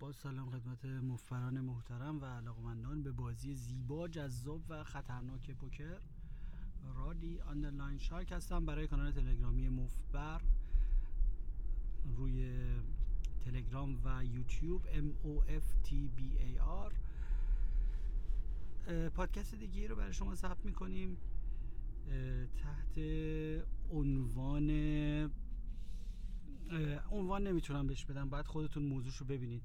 با سلام خدمت مفتبران محترم و علاقمندان به بازی زیبا جذاب و خطرناک پوکر. رادی underline شارک هستم برای کانال تلگرامی مفتبر. روی تلگرام و یوتیوب M O F T B A R. پادکست دیگه رو برای شما ثبت می‌کنیم. تحت عنوان عنوان نمی‌تونم بهش بدم باید خودتون موضوعش رو ببینید.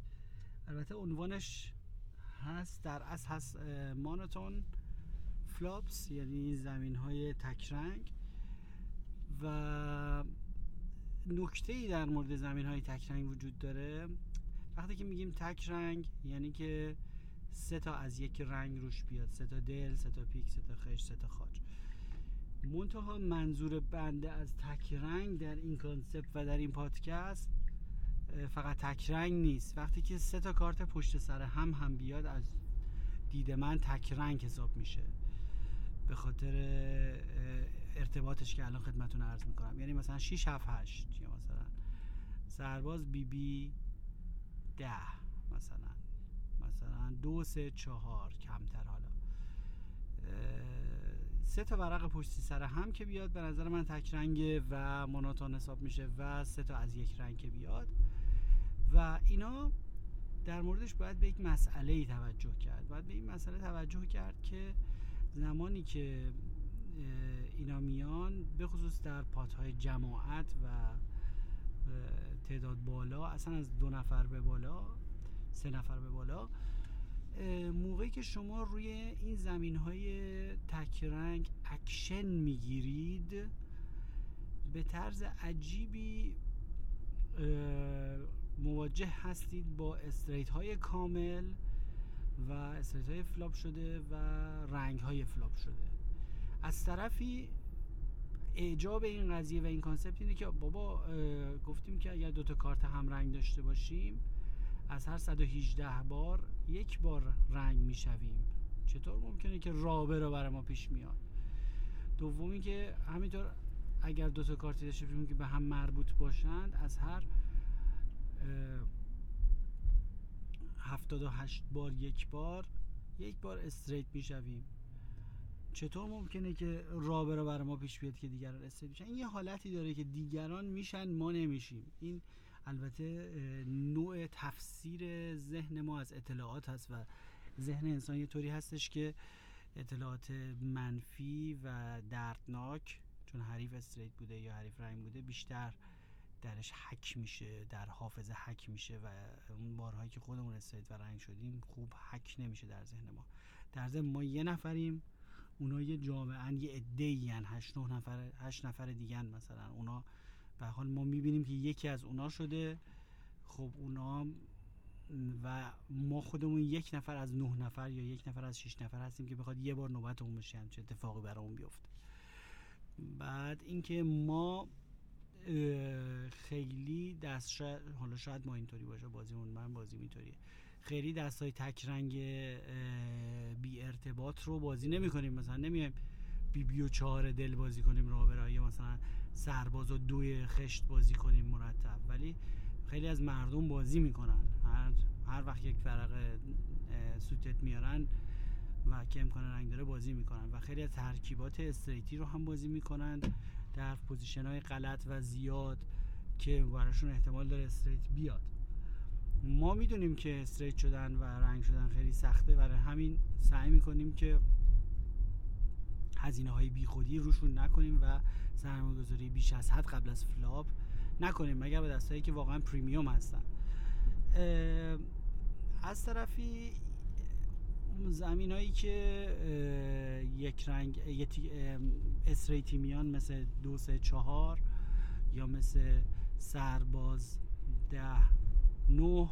البته عنوانش هست در اصل هست monotone flops یعنی زمین های تکرنگ و نکته ای در مورد زمین های تکرنگ وجود داره. وقتی که میگیم تک رنگ یعنی که سه تا از یک رنگ روش بیاد. سه تا دل سه تا پیک سه تا خشت سه تا خاج منتها منظور بنده از تک رنگ در این concept و در این پادکست فقط تک رنگ نیست. وقتی که سه تا کارت پشت سر هم هم بیاد از دید من تک رنگ حساب میشه. به خاطر ارتباطش که الان خدمتون عرض می‌کنم. یعنی مثلا 6 7 8 یا مثلا سرباز بی بی 10 مثلا. مثلا دو سه چهار کمتر حالا. سه تا ورق پشت سر هم که بیاد به نظر من تک رنگه و مونوتون حساب میشه و سه تا از یک رنگ که بیاد. و اینا در موردش باید به یک مسئله توجه کرد. باید به این مسئله توجه کرد که زمانی که اینا میان به خصوص در پاتهای جماعت و تعداد بالا اصلا از دو نفر به بالا سه نفر به بالا موقعی که شما روی این زمین های تکرنگ اکشن می‌گیرید به طرز عجیبی مواجه هستید با straight های کامل و straight های flop شده و رنگ های flop شده. از طرفی اعجاب این قضیه و این concept اینه که بابا گفتیم که اگر دوتا کارت هم رنگ داشته باشیم از هر 118 بار یک بار رنگ می‌شویم. چطور ممکنه که رابه رو برای ما پیش میاد؟ دومی که همینطور اگر دو تا کارتی داشته باشیم که به هم مربوط باشند از هر 78 بار یک بار یک بار استریت می‌شویم. چطور ممکنه که رابه رو برای ما پیش بیاد که دیگران استریت میشن؟ این یه حالتی داره که دیگران میشن ما نمیشیم. این البته نوع تفسیر ذهن ما از اطلاعات هست و ذهن انسان یه طوری هستش که اطلاعات منفی و دردناک چون حریف استریت بوده یا حریف رنگ بوده بیشتر درش حک میشه در حافظه حک میشه و اون بارهایی که خودمون استریت و رنگ شدیم خوب حک نمیشه در ذهن ما. در ذهن ما یه نفریم اونا یه جامعه یه عده این هشت نفر هشت نفر دیگه مثلا. اونا به حال ما می‌بینیم که یکی از اونا شده. خب اونا و ما خودمون یک نفر از نه نفر یا یک نفر از شش نفر هستیم که بخواد یه بار نوبت اون بشه چه اتفاقی برامون بیفته. بعد اینکه ما خیلی دست شاید حالا شاید ما اینطوری باشه بازیمون من بازی اینطوریه. خیلی دست های تک رنگ بی ارتباط رو بازی نمی کنیم مثلا نمیایم بی بی و چهار دل بازی کنیم راه برای مثلا سرباز و دوی خشت بازی کنیم مرتب. ولی خیلی از مردم بازی می‌کنن. هر, هر وقت یک ورق suited میارن و که امکان رنگ داره بازی می‌کنن. و خیلی از ترکیبات straight ی رو هم بازی می‌کنن. در position های غلط و زیاد که براشون احتمال داره straight بیاد. ما می‌دونیم که straight شدن و رنگ شدن خیلی سخته. برای همین سعی می‌کنیم که هزینه های بی خودی روشون نکنیم و سرمایه گذاری بیش از حد قبل از flop نکنیم مگر به دستایی که واقعا premium هستن. از طرفی زمین هایی که یک رنگ straight ی میان مثل دو سه چهار یا مثل سرباز ده نه.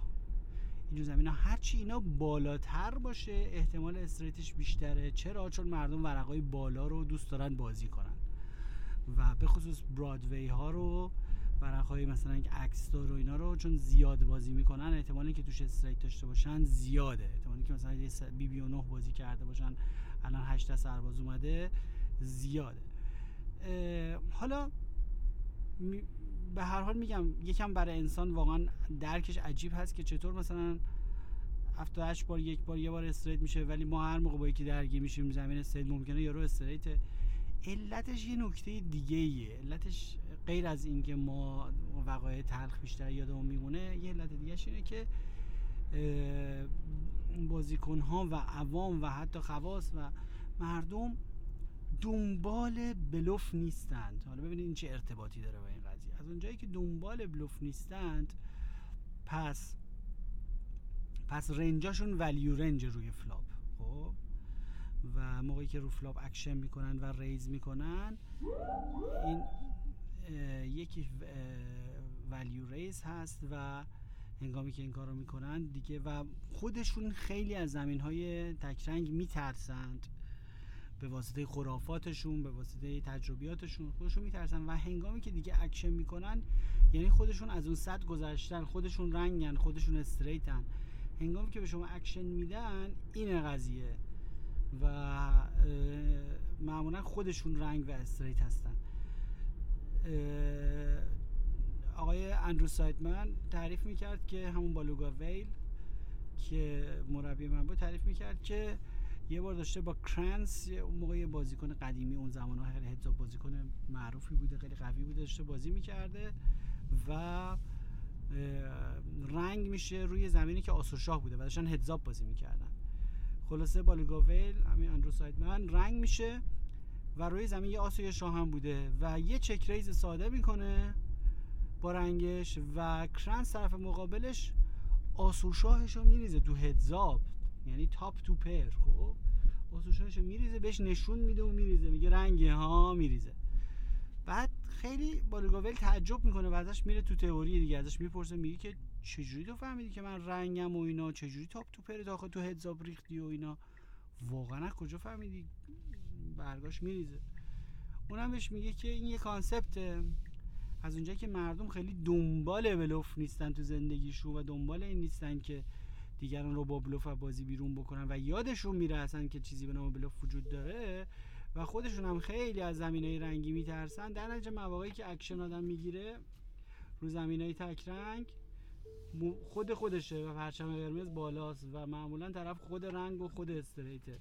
اینجور زمین ها هرچی اینا بالاتر باشه احتمال straight ش بیشتره. چرا؟ چون مردم ورقای بالا رو دوست دارن بازی کنن. و به خصوص برادوی ها رو ورقهای مثلا اکستار و اینا رو چون زیاد بازی می‌کنن احتمالی که توش استریت داشته باشن زیاده. احتمالی که مثلا بی بی و نه بازی کرده باشن الان هشت سرباز اومده زیاده. حالا به هر حال میگم یکم برای انسان واقعا درکش عجیب هست که چطور مثلا 78 بار یک بار یه بار استریت میشه ولی ما هر موقع با یکی درگیر میشیم زمین استریت ممکنه یارو استریت علتش یه نکته دیگه ایه علتش غیر از اینکه ما وقایع تلخ بیشتر یادمون میمونه یه علت دیگه اینه که بازیکن ها و عوام و حتی خواص و مردم دنبال بلوف نیستند. حالا ببینید این چه ارتباطی داره با این قضیه. از اونجایی که دنبال بلوف نیستند پس پس range اشون value range روی flop خب؟ و موقعی که رو flop action می‌کنن و raise می‌کنن این یکی value raise هست و هنگامی که این کار رو می‌کنن دیگه و خودشون خیلی از زمین های تکرنگ میترسند. به واسطه خرافاتشون به واسطه تجربیاتشون خودشون میترسن و هنگامی که دیگه اکشن می‌کنن یعنی خودشون از اون سد گذشتن خودشون رنگن خودشون straight ن. هنگامی که به شما اکشن میدن این قضیه. و معمولا خودشون رنگ و straight هستن. آقای اندرو سایدمن تعریف می‌کرد که همون Baluga Whale که مربی من بود تعریف می‌کرد که یه بار داشته با کرنس اون موقع بازیکن قدیمی اون زمان ها خیلی heads up بازیکن معروفی بوده خیلی قوی بوده داشته بازی می‌کرده و رنگ میشه روی زمینی که آس و شاه بوده و داشتن heads up بازی می‌کردن. خلاصه Baluga Whale همین اندرو سایدمن رنگ میشه و روی زمین یه آس و شاه هم بوده و یه check raise ساده می‌کنه با رنگش و کرنس طرف مقابلش آس و شاهش رو میریزه تو heads up یعنی top two pair خب؟ آس و شاهش رو میریزه بهش نشون میده و میریزه میگه رنگ ها میریزه. بعد خیلی بالگاول تعجب می‌کنه و ازش میره تو تئوری دیگه ازش می‌پرسه میگه که چجوری تو فهمیدی که من رنگم و اینا؟ چجوری تاپ تو پر داخل تو هدزاب ریختی و اینا؟ واقعا کجا فهمیدی؟ برگاش میریزه. اونم بهش میگه که این یه کانسپته از اونجایی که مردم خیلی دنبال بلوف نیستن تو زندگیشون و دنبال این نیستن که دیگران رو با بلوف بازی بیرون بکنن و یادشون میره اصلا که چیزی به نام بلوف وجود داره و خودشون هم خیلی از زمین های رنگی میترسن. در نتیجه مواقعی که اکشن آدم می‌گیره رو زمین های تک رنگ خود خودشه و پرچم قرمز بالاست و معمولا طرف خود رنگ و خود straight ه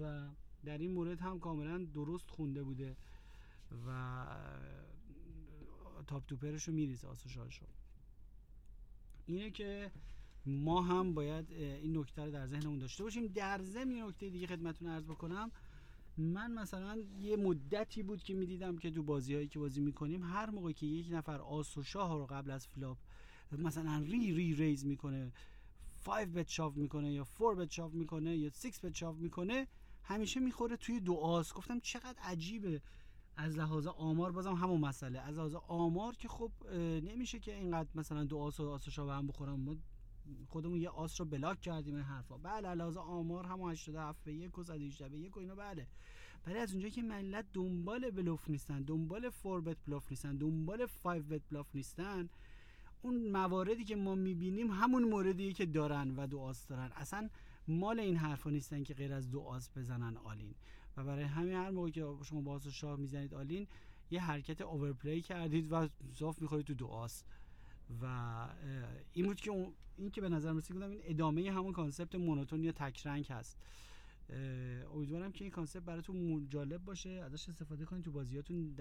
و در این مورد هم کاملا درست خونده بوده و top two pair ش رو میریزه آس و شاهشو اینه که ما هم باید این نکته رو در ذهنمون داشته باشیم. در ضمن نکته دیگه خدمتتون عرض بکنم. من مثلا یه مدتی بود که می‌دیدم که تو بازی هایی که بازی می‌کنیم هر موقع که یک نفر آس شاه رو قبل از flop مثلا re re raise می‌کنه 5 bet shove می‌کنه یا 4 bet shove می‌کنه یا 6 bet shove می‌کنه همیشه می‌خوره توی آس گفتم چقدر عجیبه. از لحاظ آمار بازم همون مسئله. از لحاظ آمار که خب نمیشه که اینقدر مثلا دو آس و آس شاه هم بخورم. ما خودمون یه آس رو block کردیم این حرفا. بله لحاظ آمار هم 87 به 1 و 118 به 1 و اینا بله. ولی از اونجایی که ملت دنبال بلوف نیستن دنبال 4 bet بلوف نیستن دنبال 5 bet بلوف نیستن اون مواردی که ما می‌بینیم همون موردیه که دارن و دو آس دارن. اصلا مال این حرفا نیستن که غیر از دو آس بزنن all in. و برای همین هر موقع که شما با آس شاه می‌زنید all in یه حرکت overplay کردید و صاف می‌خورید تو دو آس و این بود که این که به نظر رسید بودم این ادامه همون concept monotone یا تک رنگ هست. امیدوارم که این کانسپت براتون جالب باشه. ازش استفاده کنید تو بازیاتون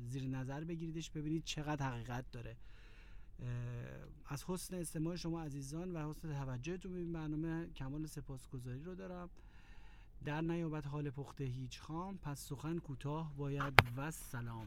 زیر نظر بگیریدش ببینید چقدر حقیقت داره. از حسن استماع شما عزیزان و حسن توجهتون به این برنامه کمال سپاسگزاری رو دارم. در نیابت حال پخته هیچ خام پس سخن کوتاه باید. و سلام.